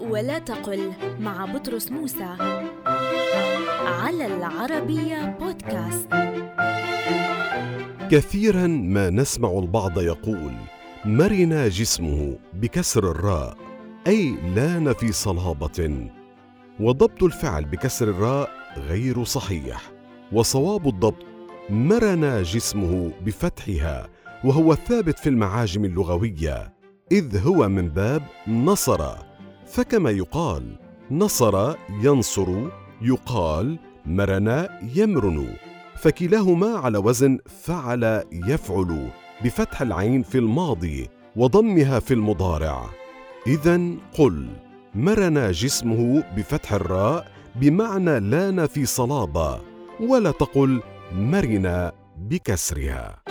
ولا تقل مع بطرس موسى. على العربية بودكاست. كثيرا ما نسمع البعض يقول مرن جسمه بكسر الراء أي لأن في صلابة. وضبط الفعل بكسر الراء غير صحيح. وصواب الضبط مرن جسمه بفتحها وهو الثابت في المعاجم اللغوية إذ هو من باب نصر. فكما يقال نصر ينصر يقال مرن يمرن. فكلاهما على وزن فعل يفعل بفتح العين في الماضي وضمها في المضارع. اذا قل مرن جسمه بفتح الراء بمعنى لأن في صلابة ولا تقل مرن بكسرها.